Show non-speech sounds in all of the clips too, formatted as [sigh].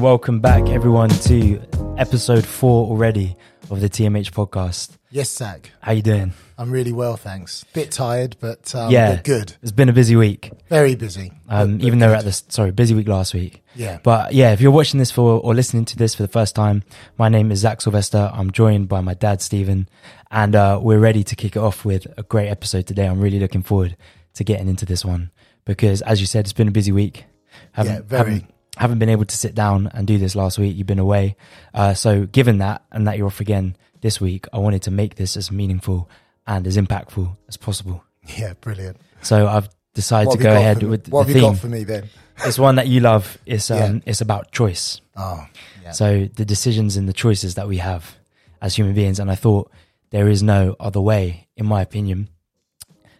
and welcome back, everyone, to episode four already of the TMH podcast. Yes, Zach. How you doing? I'm really well, thanks. Bit tired, but um, Yeah. good. It's been a busy week, Very busy. um, but- but even though we're at this. Sorry, busy week last week. yeah, But yeah, if you're watching this for or listening to this for the first time, my name is Zach Sylvester. I'm joined by my dad, Stephen, and uh, we're ready to kick it off with a great episode today. I'm really looking forward to getting into this one because, as you said, it's been a busy week. Haven't, Yeah, very. Haven't, haven't been able to sit down and do this last week. You've been away. Uh, so, given that and that you're off again this week, I wanted to make this as meaningful and as impactful as possible. yeah, brilliant. So, I've decided What to go ahead with what the have you theme. got for me then? It's one that you love. It's um, Yeah. it's about choice. Oh, yeah. So the decisions and the choices that we have as human beings, and I thought there is no other way, in my opinion,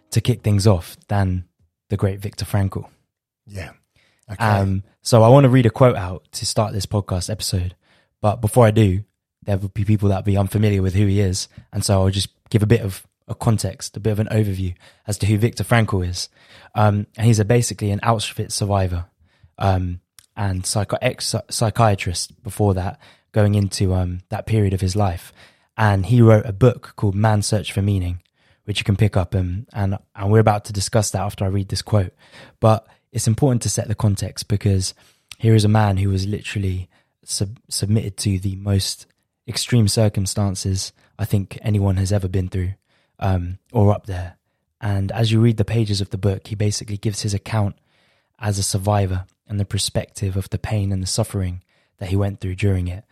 to kick things off than the great Viktor Frankl. yeah. Okay. Um, so I want to read a quote out to start this podcast episode, but before I do, there will be people that be unfamiliar with who he is, and so I'll just give a bit of a context, a bit of an overview as to who Viktor Frankl is. Um, and he's a, basically an Auschwitz survivor um, and psycho- ex psychiatrist before that, going into um, that period of his life. And he wrote a book called Man's Search for Meaning, which you can pick up. Um, and, and we're about to discuss that after I read this quote. But it's important to set the context because here is a man who was literally sub- submitted to the most extreme circumstances I think anyone has ever been through um, or up there. And as you read the pages of the book, he basically gives his account as a survivor and the perspective of the pain and the suffering that he went through during it.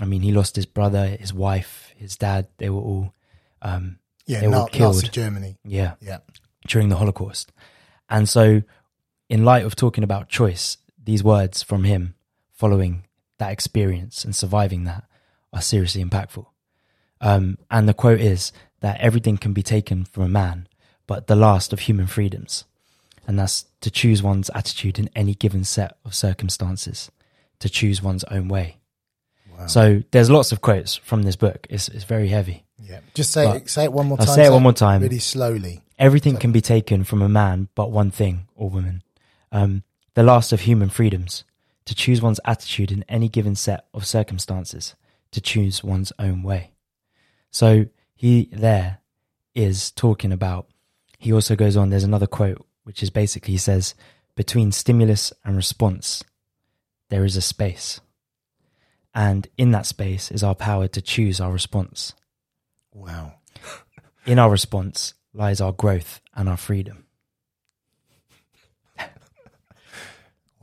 I mean, he lost his brother, his wife, his dad. They were all, um, yeah, they were Na- killed. Nazi Germany. yeah, Yeah. during the Holocaust. And so, in light of talking about choice, these words from him following that experience and surviving that are seriously impactful. Um, and the quote is that everything can be taken from a man, but the last of human freedoms. And that's to choose one's attitude in any given set of circumstances, to choose one's own way. Wow. So there's lots of quotes from this book. It's, it's very heavy. yeah. Just say But- say it one more I'll time. say it one more time. Really slowly. Everything can be taken from a man but one thing or woman. Um, the last of human freedoms. To choose one's attitude in any given set of circumstances. To choose one's own way. So he there is talking about, he also goes on, there's another quote, which is basically, he says, between stimulus and response, there is a space. And in that space is our power to choose our response. Wow. In our response lies our growth and our freedom.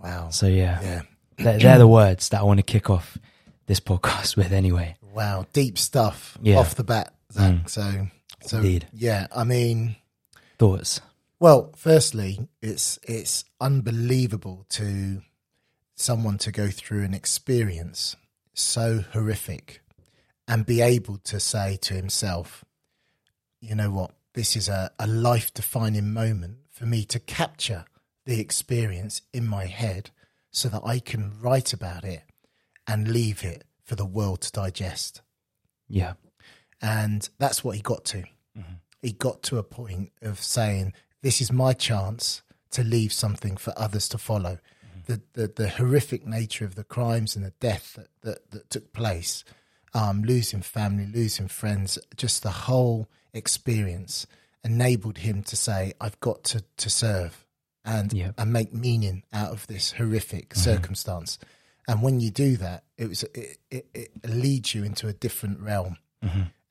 Wow. So yeah, Yeah. they're, they're the words that I want to kick off this podcast [laughs] with. Anyway, Wow. Deep stuff Yeah. off the bat, Zach. Mm. So, so Indeed. yeah. I mean, thoughts. Well, firstly, it's it's unbelievable to someone to go through an experience so horrific and be able to say to himself, you know what, this is a, a life defining moment for me to capture the experience in my head so that I can write about it and leave it for the world to digest. Yeah, And that's what he got to. He got to a point of saying, This is my chance to leave something for others to follow. The, the the horrific nature of the crimes and the death that, that, that took place, um, losing family, losing friends, just the whole experience enabled him to say, I've got to, to serve and Yeah. and make meaning out of this horrific circumstance. And when you do that, it was it, it, it leads you into a different realm.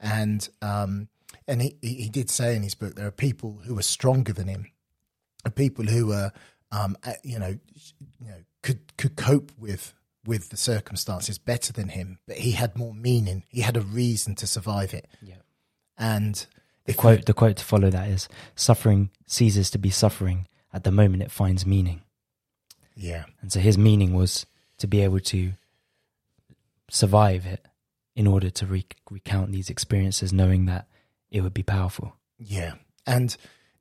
And um, and he, he did say in his book there are people who are stronger than him, people who are um, you know you know could could cope with with the circumstances better than him, but he had more meaning. He had a reason to survive it. Yeah. And the quote. The quote to follow that is: "Suffering ceases to be suffering at the moment it finds meaning." yeah, And so his meaning was to be able to survive it in order to re- recount these experiences, knowing that it would be powerful. Yeah, and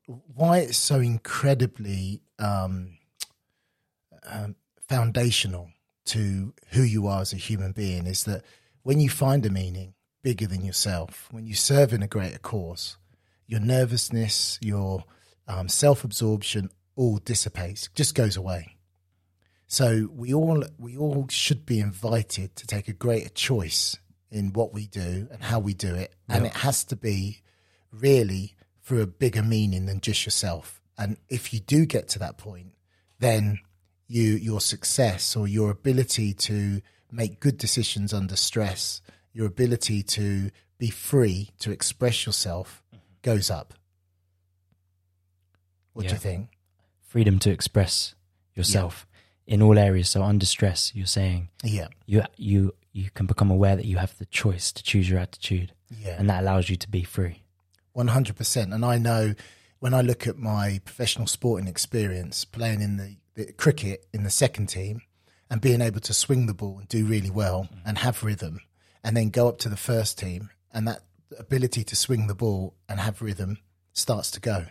why it's so incredibly um, um, foundational to who you are as a human being is that when you find a meaning bigger than yourself, when you serve in a greater cause, your nervousness, your um, self absorption all dissipates, just goes away. So we all we all should be invited to take a greater choice in what we do and how we do it, and it has to be really for a bigger meaning than just yourself. And if you do get to that point, then you your success or your ability to make good decisions under stress, your ability to be free to express yourself mm-hmm. goes up. What do you think? Freedom to express yourself in all areas. So under stress, you're saying Yeah, you you you can become aware that you have the choice to choose your attitude, yeah. and that allows you to be free. One hundred percent. And I know when I look at my professional sporting experience, playing in the, the cricket in the second team, and being able to swing the ball and do really well mm. and have rhythm, and then go up to the first team, and that ability to swing the ball and have rhythm starts to go.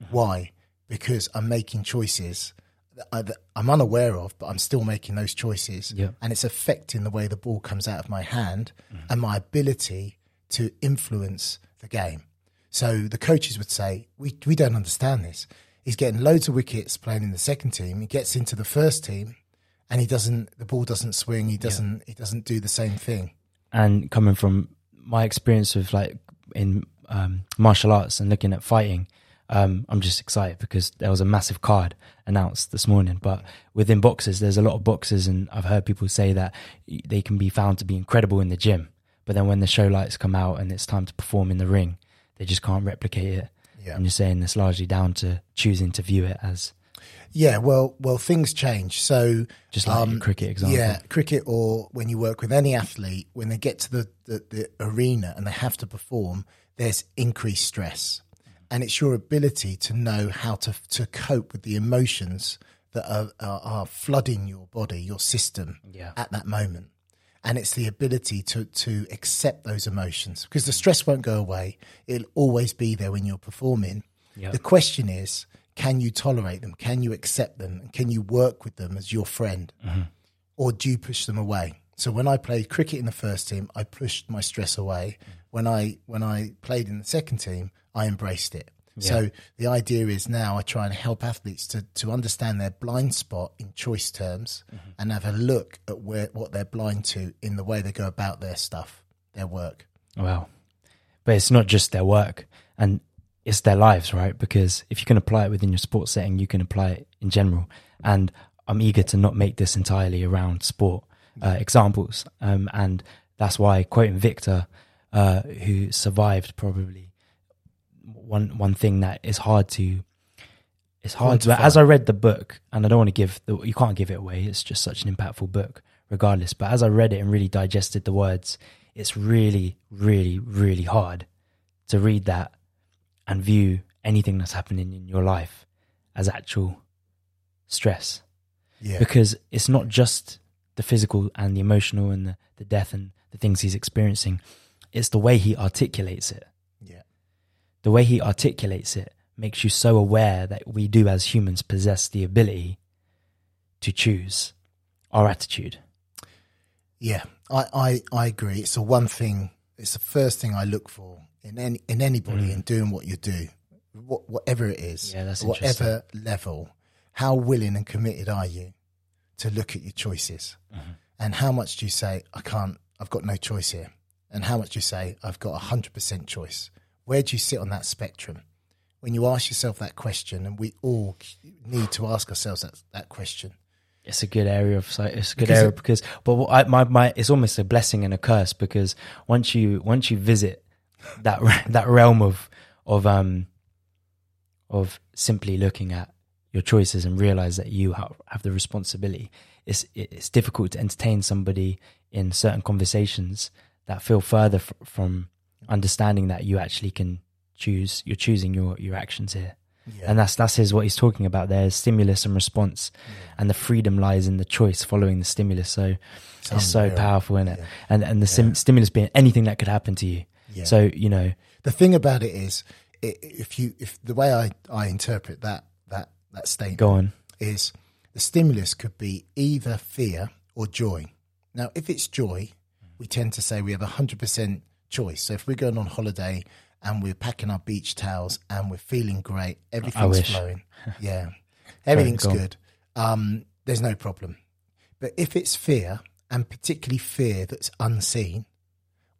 Mm-hmm. Why? Because I'm making choices that I- that I'm unaware of, but I'm still making those choices, Yeah. and it's affecting the way the ball comes out of my hand and my ability to influence the game. So the coaches would say, "We we don't understand this. He's getting loads of wickets playing in the second team. He gets into the first team, and he doesn't. The ball doesn't swing. He doesn't. He doesn't do the same thing. and coming from my experience of like in um, martial arts and looking at fighting, um, I'm just excited because there was a massive card announced this morning. But within boxes, there's a lot of boxes, and I've heard people say that they can be found to be incredible in the gym, but then when the show lights come out and it's time to perform in the ring, they just can't replicate it. Yeah. And you're saying it's largely down to choosing to view it as Yeah. Well, well, things change. So just like your cricket example. Um, Yeah, cricket or when you work with any athlete, when they get to the, the, the arena and they have to perform, there's increased stress. And it's your ability to know how to, to cope with the emotions that are, are, are flooding your body, your system Yeah. at that moment. And it's the ability to, to accept those emotions because the stress won't go away. It'll always be there when you're performing. Yeah. The question is, can you tolerate them? Can you accept them? Can you work with them as your friend? Mm-hmm. Or do you push them away? So when I played cricket in the first team, I pushed my stress away. When I when I played in the second team, I embraced it. So the idea is now I try and help athletes to, to understand their blind spot in choice terms and have a look at where what they're blind to in the way they go about their stuff, their work. Wow. But it's not just their work and it's their lives, right? Because if you can apply it within your sports setting, you can apply it in general. And I'm eager to not make this entirely around sport uh, examples. Um, and that's why quoting Viktor, uh, who survived probably one, one thing that is hard to, it's hard to, as I read the book and I don't want to give the, you can't give it away. It's just such an impactful book regardless. But as I read it and really digested the words, it's really, really, really hard to read that and view anything that's happening in your life as actual stress Yeah. because it's not just the physical and the emotional and the, the death and the things he's experiencing it's the way he articulates it Yeah. the way he articulates it makes you so aware that we do as humans possess the ability to choose our attitude Yeah, I, I, I agree. It's the one thing. It's the first thing I look for in any in anybody in doing what you do, what, whatever it is, Mm. Yeah, that's whatever level. How willing and committed are you to look at your choices, Mm-hmm. and how much do you say I can't? I've got no choice here, and how much you say I've got hundred percent choice? Where do you sit on that spectrum? When you ask yourself that question, and we all need to ask ourselves that, that question. it's a good area of sight. It's a good Because area it- because, but what I, my my it's almost a blessing and a curse because once you once you visit that [laughs] that realm of of um of simply looking at your choices and realize that you have, have the responsibility, it's it's difficult to entertain somebody in certain conversations that feel further f- from understanding that you actually can choose. You're choosing your your actions here. Yeah. And that's that's his what he's talking about there, stimulus and response, and the freedom lies in the choice following the stimulus. So it's, so powerful, in it? And and the sim- stimulus being anything that could happen to you. Yeah. So you know, the thing about it is if you if the way I, I interpret that that that statement go on. is the stimulus could be either fear or joy. Now, if it's joy, we tend to say we have a hundred percent choice. So if we're going on holiday and we're packing our beach towels and we're feeling great, everything's flowing, [laughs] yeah, everything's go good. Um, there's no problem. But if it's fear, and particularly fear that's unseen,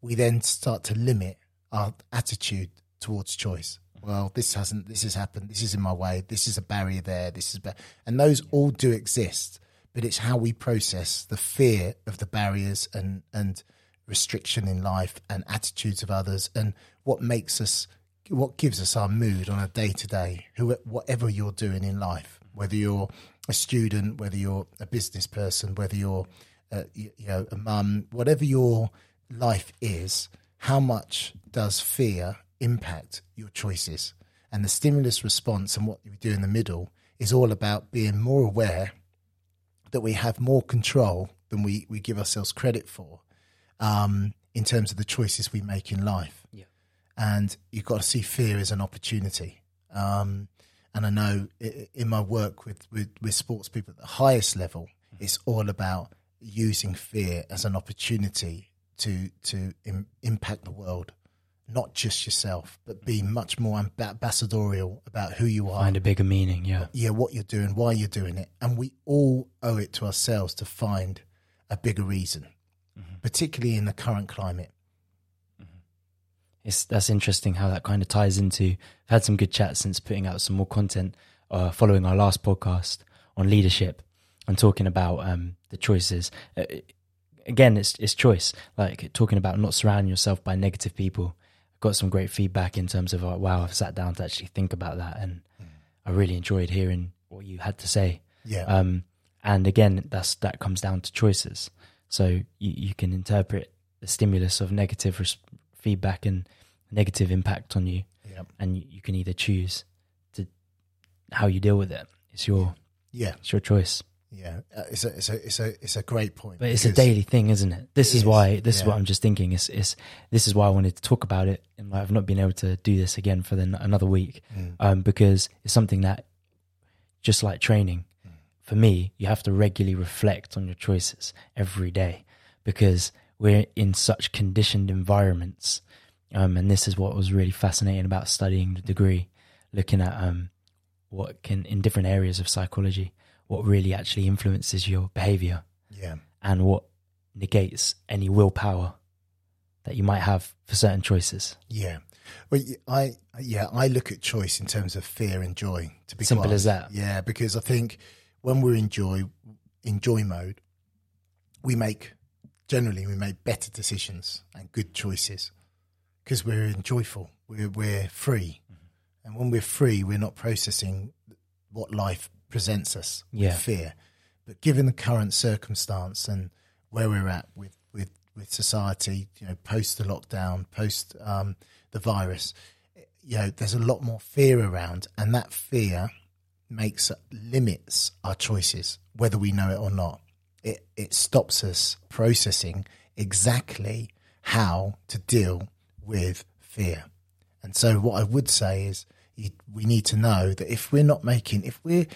we then start to limit our attitude towards choice. Well, this hasn't, this has happened, this is in my way, this is a barrier there, this is, ba-. and those all do exist, but it's how we process the fear of the barriers and, and restriction in life and attitudes of others and what makes us, what gives us our mood on a day to day, whatever you're doing in life, whether you're a student, whether you're a business person, whether you're, uh, you, you know, a mum, whatever your life is, how much does fear impact your choices? And the stimulus response and what we do in the middle is all about being more aware that we have more control than we, we give ourselves credit for um, in terms of the choices we make in life. Yeah. And you've got to see fear as an opportunity. Um, and I know in my work with, with, with sports people at the highest level, it's all about using fear as an opportunity to to Im- impact the world, not just yourself, but be much more ambassadorial about who you are. Find a bigger meaning, yeah. Yeah, what you're doing, why you're doing it. And we all owe it to ourselves to find a bigger reason, mm-hmm. particularly in the current climate. Mm-hmm. It's, that's interesting how that kind of ties into. I've had some good chats since putting out some more content uh, following our last podcast on leadership and talking about um, the choices. Uh, again, it's it's choice. Like talking about not surrounding yourself by negative people. Got some great feedback in terms of like, wow, I've sat down to actually think about that, and mm. I really enjoyed hearing what you had to say. Yeah. Um, and again, that's that comes down to choices. So you, you can interpret the stimulus of negative res- feedback and negative impact on you, yep. and you, you, can either choose to how you deal with it. It's your yeah, it's your choice. Yeah, uh, it's a it's a it's a it's a great point. But it's a daily thing, isn't it? This it is, is why this yeah. is what I'm just thinking. Is is this is why I wanted to talk about it, and I've not been able to do this again for the, another week, mm. um, because it's something that, just like training, mm. for me, you have to regularly reflect on your choices every day, because we're in such conditioned environments, um, and this is what was really fascinating about studying the degree, looking at um, what can in different areas of psychology what really actually influences your behavior. Yeah. And what negates any willpower that you might have for certain choices. Yeah. Well, I yeah, I look at choice in terms of fear and joy. To be simple as that. Yeah, because I think when we're in joy, in joy mode, we make generally we make better decisions and good choices because we're in joyful. We're we're free, mm-hmm. and when we're free, we're not processing what life presents us yeah. with fear. But given the current circumstance and where we're at with, with, with society, you know, post the lockdown, post um, the virus, you know, there's a lot more fear around, and that fear makes limits our choices, whether we know it or not. It it stops us processing exactly how to deal with fear. And so, what I would say is, we need to know that if we're not making, if we're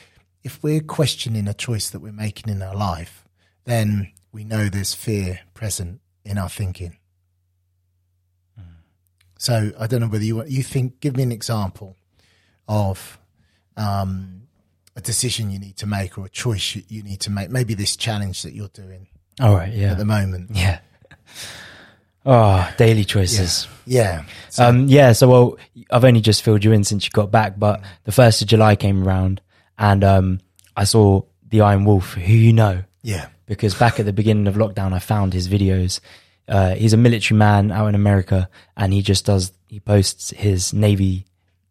if we're questioning a choice that we're making in our life, then we know there's fear present in our thinking. Mm. So I don't know whether you you think. Give me an example of um, a decision you need to make or a choice you, you need to make. Maybe this challenge that you're doing. All right. Yeah. At the moment. Yeah. Oh, daily choices. Yeah. Yeah. So, um, yeah. So, well, I've only just filled you in since you got back, but the first of July came around and um, I saw the Iron Wolf, who you know. Yeah. Because back at the beginning of lockdown, I found his videos. Uh, he's a military man out in America, and he just does. He posts his Navy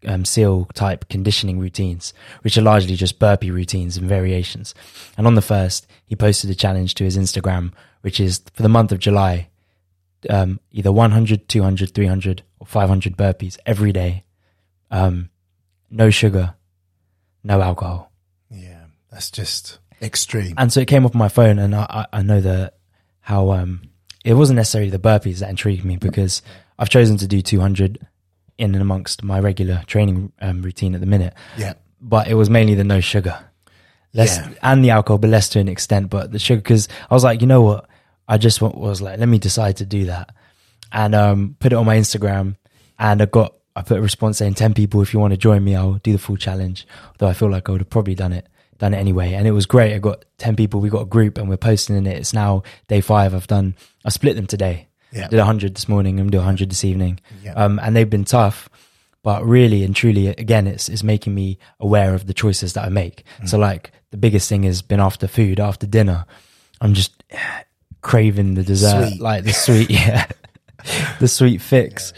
um, SEAL type conditioning routines, which are largely just burpee routines and variations. And on the first, he posted a challenge to his Instagram, which is for the month of July, um, either 100, 200, 300, or 500 burpees every day. Um, no sugar, no alcohol. Yeah, that's just extreme. And so it came up on my phone, and I, I know that how um, it wasn't necessarily the burpees that intrigued me because I've chosen to do 200 in and amongst my regular training um, routine at the minute. Yeah, but it was mainly the no sugar, less yeah. and the alcohol, but less to an extent. But the sugar, because I was like, you know what, I just was like, let me decide to do that, and um, put it on my Instagram, and I got I put a response saying 10 people, if you want to join me, I'll do the full challenge. Though I feel like I would have probably done it done it anyway. And it was great. I got 10 people, we got a group and we're posting in it. It's now day five. I've done, I split them today. Yeah. Did 100 this morning. I'm doing 100 this evening. Yeah. Um, and they've been tough, but really and truly, again, it's, it's making me aware of the choices that I make. Mm. So like the biggest thing has been after food, after dinner, I'm just craving the dessert, Sweet. like the sweet, [laughs] yeah, the sweet fix.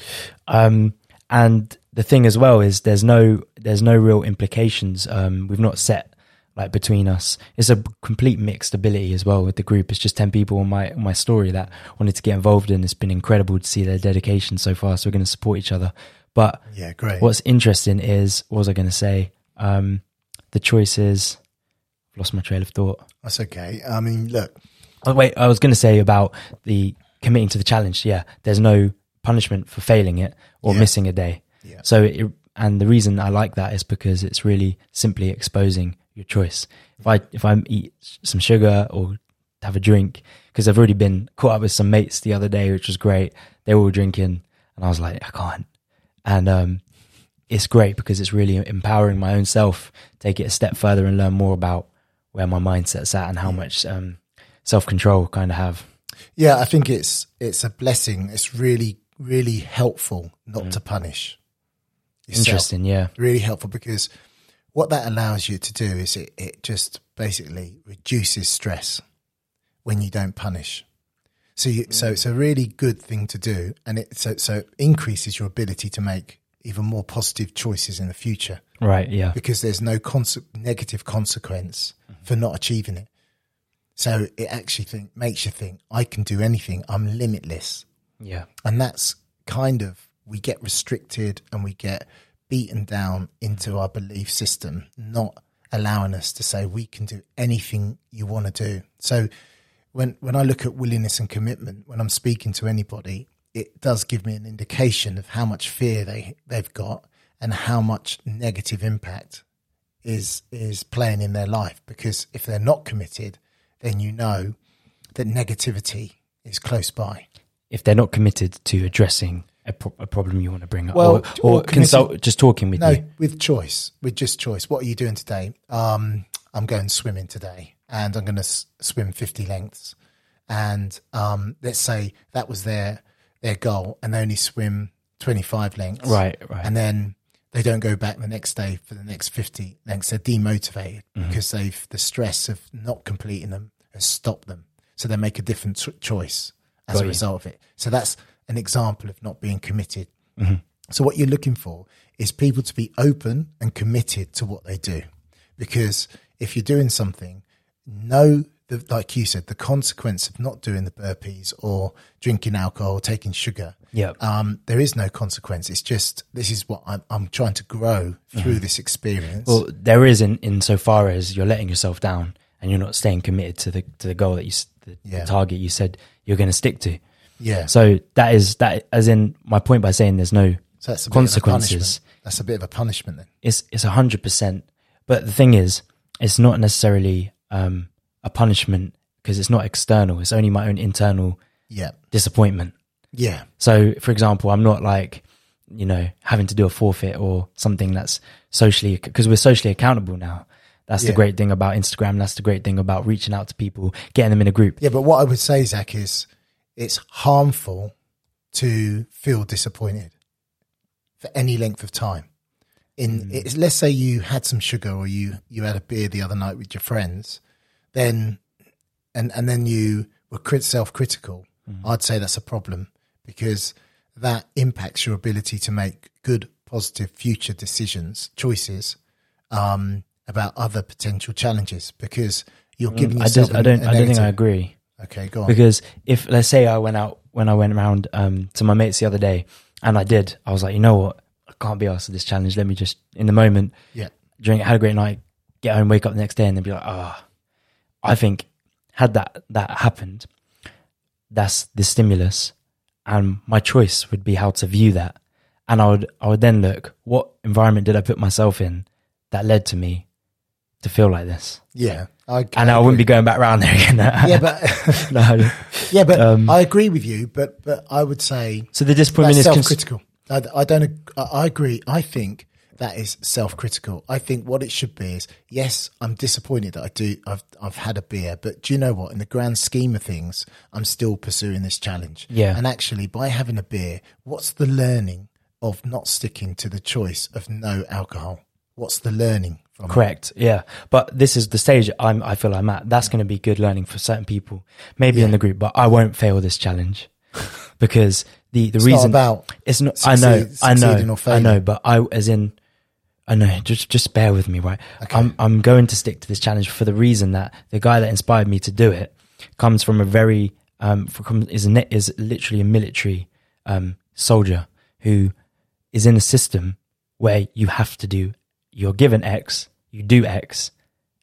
Um, and the thing as well is there's no, there's no real implications. Um, we've not set like between us. It's a complete mixed ability as well with the group. It's just 10 people on my, on my story that wanted to get involved in. It's been incredible to see their dedication so far. So we're going to support each other. But Yeah, great. what's interesting is, what was I going to say? Um, the choices, I've lost my trail of thought. That's okay. I mean, look, Oh, wait, I was going to say about the committing to the challenge. Yeah, there's no punishment for failing it or Yeah. missing a day. Yeah. So, it, and the reason I like that is because it's really simply exposing your choice. If I if I eat some sugar or have a drink, because I've already been caught up with some mates the other day, which was great. They were all drinking, and I was like, I can't. And um, it's great because it's really empowering my own self. Take it a step further and learn more about where my mindset's at and how much um, self control kind of have. yeah, I think it's it's a blessing. It's really really helpful not to mm. punish. yourself. Interesting, yeah. Really helpful because what that allows you to do is it, it just basically reduces stress when you don't punish. So you, so mm. it's a really good thing to do, and it so so it increases your ability to make even more positive choices in the future Right, yeah. because there's no conse- negative consequence mm-hmm. for not achieving it. So it actually think, makes you think, I can do anything. I'm limitless. Yeah. And that's kind of, we get restricted and we get beaten down into our belief system, not allowing us to say we can do anything you want to do. So when, when I look at willingness and commitment, when I'm speaking to anybody, it does give me an indication of how much fear they, they've got and how much negative impact is is playing in their life because if they're not committed then you know that negativity is close by If they're not committed to addressing a, pro- a problem you want to bring up, Well, or, or, or consult, just talking with no you. with choice with just choice. What are you doing today? Um i'm going swimming today and i'm going to s- swim 50 lengths. And um let's say that was their their goal and they only swim 25 lengths. Right, right. and then they don't go back the next day for the next 50 lengths. They're demotivated Mm-hmm. because they've the stress of not completing them has stopped them. So they make a different cho- choice as Got a you. result of it so that's an example of not being committed Mm-hmm. so what you're looking for is people to be open and committed to what they do because if you're doing something know the, like you said the consequence of not doing the burpees or drinking alcohol or taking sugar Yeah. um, there is no consequence. It's just this is what I'm, I'm trying to grow through this experience. Well, there is in insofar as you're letting yourself down and you're not staying committed to the to the goal that you the, the target you said you're going to stick to. yeah, So that is that as in my point by saying there's no so that's consequences. A. That's a bit of a punishment then. it's it's a hundred percent. But the thing is, it's not necessarily um, a punishment because it's not external. It's only my own internal Yeah, disappointment. yeah, So, for example, I'm not like, you know, having to do a forfeit or something that's socially, because we're socially accountable now. That's the great thing about Instagram. That's the great thing about reaching out to people, getting them in a group. yeah. But what I would say, Zach, is it's harmful to feel disappointed for any length of time. In it's, let's say you had some sugar or you you had a beer the other night with your friends, then and and then you were crit- self-critical. I'd say that's a problem because that impacts your ability to make good, positive future decisions, choices um, about other potential challenges because you're giving Mm, I, yourself. just, I don't, I don't think I agree Okay, go on. because if, let's say I went out, when I went around um, to my mates the other day and I did, I was like, you know what? I can't be asked for this challenge. Let me just, in the moment, yeah, drink, had a great night, get home, wake up the next day, and then be like, ah, I think had that that happened, that's the stimulus, and my choice would be how to view that, and I would I would then look what environment did I put myself in that led to me to feel like this, yeah. I, and I, wouldn't be going back around there again. [laughs] Yeah, but [laughs] no. [laughs] yeah, but Um, I agree with you. But but I would say So the disappointment is self-critical. I, I don't. I I agree. I think that is self-critical. I think what it should be is, yes, I'm disappointed that I do. I've I've had a beer, but do you know what? In the grand scheme of things, I'm still pursuing this challenge. Yeah. And actually, by having a beer, what's the learning of not sticking to the choice of no alcohol? What's the learning from it? Correct. Yeah. But this is the stage I'm, I feel I'm at. That's going to be good learning for certain people, maybe in the group, but I won't fail this challenge [laughs] because the, the It's not reason about it's not, I know, succeed- I know, I know, but I, as in, I know, just, just bear with me, right? Okay. I'm, I'm going to stick to this challenge for the reason that the guy that inspired me to do it comes from a very, um, from, is a, is literally a military, um, soldier who is in a system where you have to do, you're given X, you do X,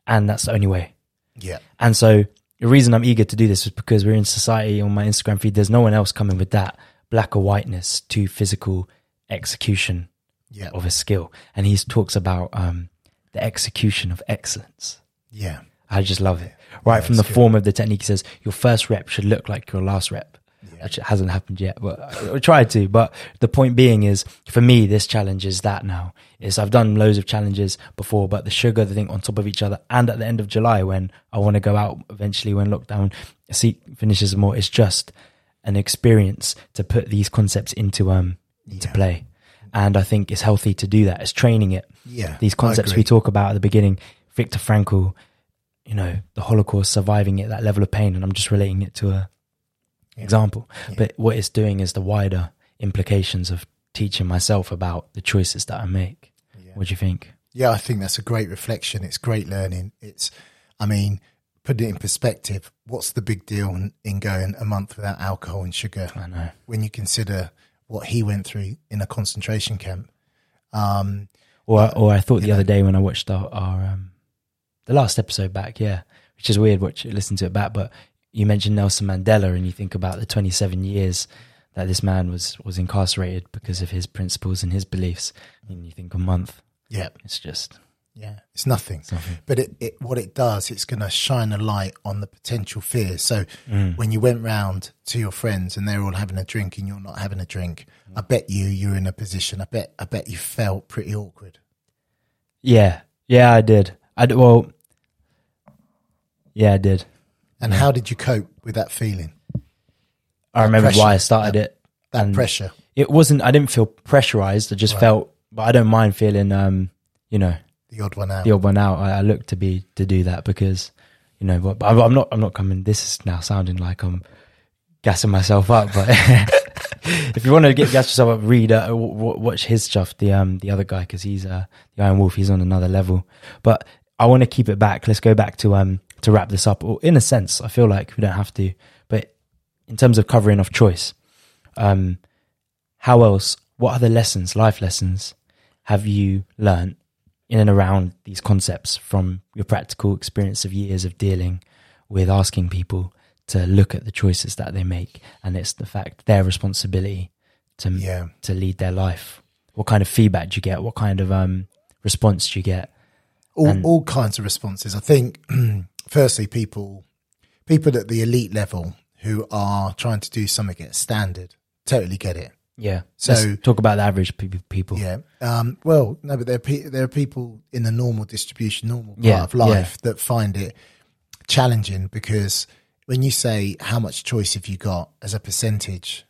and that's the only way. yeah, And so the reason I'm eager to do this is because we're in society on my Instagram feed. There's no one else coming with that black or whiteness to physical execution yeah, of a skill. And he talks about um, the execution of excellence. yeah, I just love it. Right from the good. form of the technique, he says your first rep should look like your last rep. Which hasn't happened yet, but I tried to. But the point being is, for me, this challenge is that now. Is I've done loads of challenges before, but the sugar, the thing on top of each other, and at the end of July when I want to go out eventually when lockdown see finishes more, it's just an experience to put these concepts into um into Yeah. play. And I think it's healthy to do that. It's training it yeah. these concepts we talk about at the beginning, Viktor Frankl, you know, the Holocaust, surviving it, that level of pain, and I'm just relating it to a example. But what it's doing is the wider implications of teaching myself about the choices that I make. What do you think? Yeah, I think that's a great reflection. It's great learning. It's, I mean, put it in perspective. What's the big deal in, in going a month without alcohol and sugar I know. when you consider what he went through in a concentration camp? Um, Or, or I thought the other day when I watched our, our um, the last episode back, yeah, which is weird. Watch listen to it back, but you mentioned Nelson Mandela, and you think about the 27 years that this man was was incarcerated because of his principles and his beliefs, and you think a month. yeah, It's just yeah, it's nothing. nothing. But it, it what it does, it's going to shine a light on the potential fears. So Mm. when you went round to your friends and they're all having a drink and you're not having a drink, I bet you you're in a position. I bet I bet you felt pretty awkward. yeah, yeah. I did. i well, yeah, I did. And how did you cope with that feeling, I remember pressure, why I started it. that And pressure? It wasn't. I didn't feel pressurized. I just felt, but I don't mind feeling. Um, you know, The odd one out. the odd one out. I, I look to be to do that because, you know, but, but I'm, I'm not. I'm not coming. This is now sounding like I'm gassing myself up. But [laughs] if you want to get gas yourself up, read, uh, w- w- watch his stuff. The um the other guy because he's uh the Iron Wolf. He's on another level. But I want to keep it back. Let's go back to um to wrap this up. Or in a sense, I feel like we don't have to. But in terms of covering off choice, um, how else? What other lessons, life lessons, have you learned in and around these concepts from your practical experience of years of dealing with asking people to look at the choices that they make, and it's the fact their responsibility to Yeah. to lead their life. What kind of feedback do you get? What kind of um response do you get? all, all kinds of responses. I think, [clears throat] firstly, people people at the elite level who are trying to do something at standard totally get it. Yeah. So- talk about the average people. Yeah. Um, well, no, but there are, pe- there are people in the normal distribution, normal part Yeah, of life that find it challenging because when you say how much choice have you got as a percentage,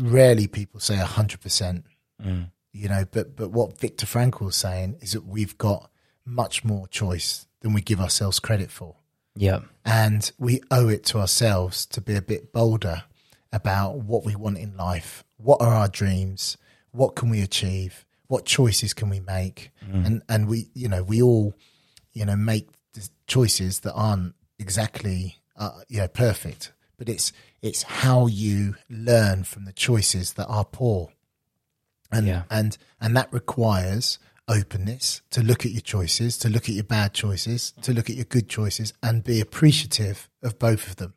rarely people say hundred percent. Mm. You know, but but what Viktor Frankl is saying is that we've got much more choice than we give ourselves credit for. Yeah. And we owe it to ourselves to be a bit bolder about what we want in life. What are our dreams? What can we achieve? What choices can we make? And and we, you know, we all, you know, make the choices that aren't exactly, uh, you know, perfect. But it's it's how you learn from the choices that are poor, and Yeah. and and that requires openness to look at your choices, to look at your bad choices, to look at your good choices, and be appreciative of both of them,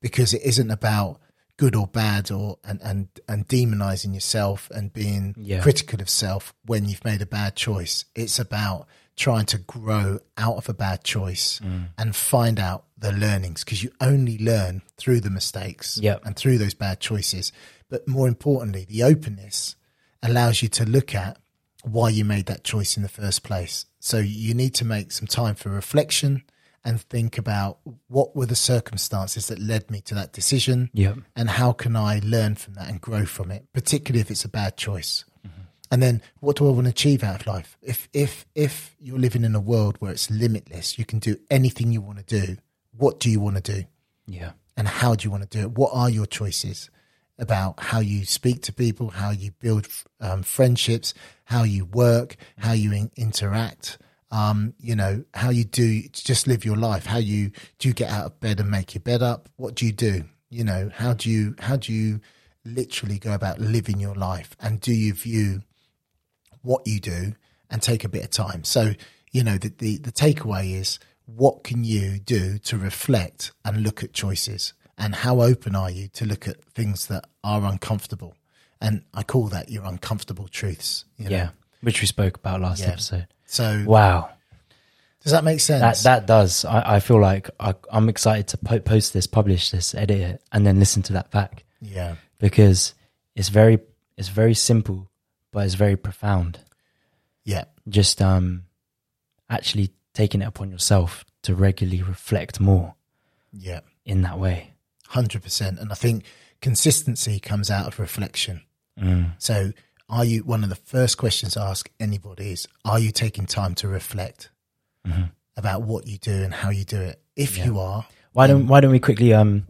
because it isn't about good or bad or and and and demonizing yourself and being Yeah. critical of self when you've made a bad choice. It's about trying to grow out of a bad choice mm. and find out the learnings because you only learn through the mistakes Yep. and through those bad choices. But more importantly, the openness allows you to look at why you made that choice in the first place. So you need to make some time for reflection and think about what were the circumstances that led me to that decision Yeah. and how can I learn from that and grow from it, particularly if it's a bad choice. Mm-hmm. And then what do I want to achieve out of life? If if if you're living in a world where it's limitless, you can do anything you want to do. What do you want to do? Yeah. and how do you want to do it? What are your choices about how you speak to people, how you build um, friendships, how you work, how you in- interact? Um, you know, how you do just live your life. How you do you get out of bed and make your bed up? What do you do? You know, how do you how do you literally go about living your life? And do you view what you do and take a bit of time. So, you know, the, the, the takeaway is what can you do to reflect and look at choices? And how open are you to look at things that are uncomfortable? And I call that your uncomfortable truths. You know? Yeah. Which we spoke about last Yeah. episode. So Wow. does that make sense? That that does. I, I feel like I, I'm excited to po- post this, publish this, edit it, and then listen to that back yeah. because it's very it's very simple, but it's very profound. Yeah. Just um, actually taking it upon yourself to regularly reflect more Yeah. in that way. Hundred percent. And I think consistency comes out of reflection. Mm. So are you one of the first questions to ask anybody is are you taking time to reflect Mhm. about what you do and how you do it? If Yeah. you are, Why don't Why don't we quickly um,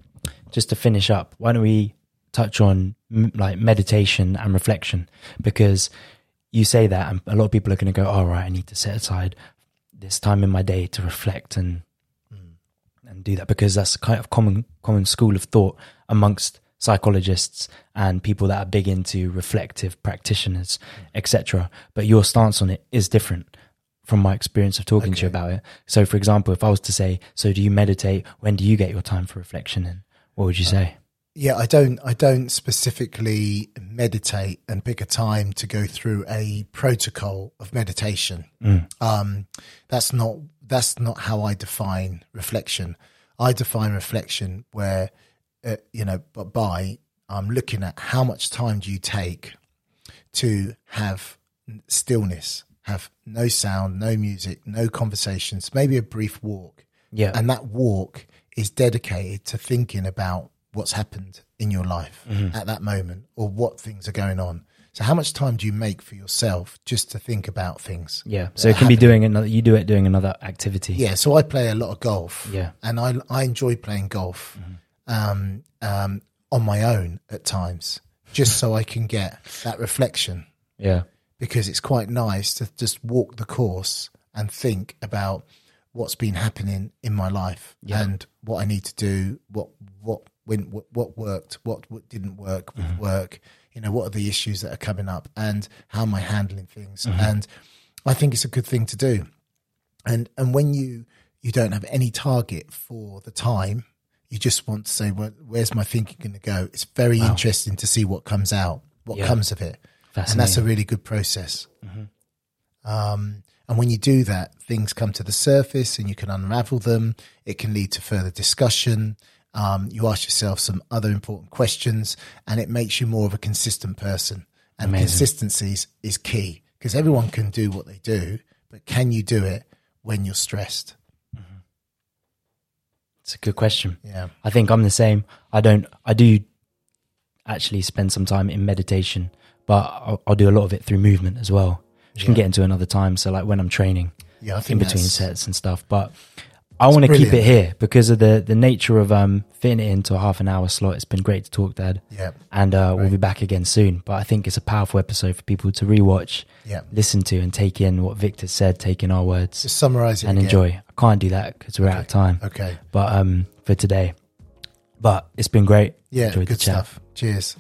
just to finish up? Why don't we touch on m- like meditation and reflection? Because you say that, and a lot of people are going to go, "All right, I need to set aside this time in my day to reflect and and do that," because that's kind of common common school of thought amongst psychologists and people that are big into reflective practitioners, etc. But your stance on it is different from my experience of talking to you about it. So, for example, if I was to say, "So, do you meditate? When do you get your time for reflection?" and what would you say? yeah, I don't I don't specifically meditate and pick a time to go through a protocol of meditation. Mm. Um, that's not that's not how I define reflection. I define reflection where uh, you know, but by I'm looking at how much time do you take to have stillness, have no sound, no music, no conversations, maybe a brief walk, Yeah, and that walk is dedicated to thinking about what's happened in your life at that moment or what things are going on. So, how much time do you make for yourself just to think about things? yeah. So it can be doing another. You do it doing another activity. Yeah, so I play a lot of golf. Yeah. and I I enjoy playing golf um, um, on my own at times, just so I can get that reflection yeah, because it's quite nice to just walk the course and think about what's been happening in my life Yeah. and what I need to do, what what when what, what worked, what, what didn't work with Mm-hmm. work, you know, what are the issues that are coming up and how am I handling things? Mm-hmm. And I think it's a good thing to do. And and when you you don't have any target for the time, you just want to say, well, where's my thinking going to go? It's very interesting to see what comes out, what Yeah. comes of it and that's a really good process. Um, and when you do that, things come to the surface and you can unravel them. It can lead to further discussion. Um, you ask yourself some other important questions, and it makes you more of a consistent person. And Amazing. consistency is, is key because everyone can do what they do, but can you do it when you're stressed? It's a good question. Yeah. I think I'm the same. I don't. I do actually spend some time in meditation, but I'll, I'll do a lot of it through movement as well, which can get into another time. So, like when I'm training Yeah. I in between sets and stuff. But I want to keep it here because of the the nature of um fitting it into a half an hour slot. It's been great to talk, Dad, Yeah. and uh, we'll be back again soon. But I think it's a powerful episode for people to rewatch, Yeah. listen to, and take in what Viktor said, take in our words, Just summarize it and again. enjoy. I can't do that because we're out of time. Okay. But um, for today, but it's been great. Yeah. Enjoyed the good chat. stuff. Cheers.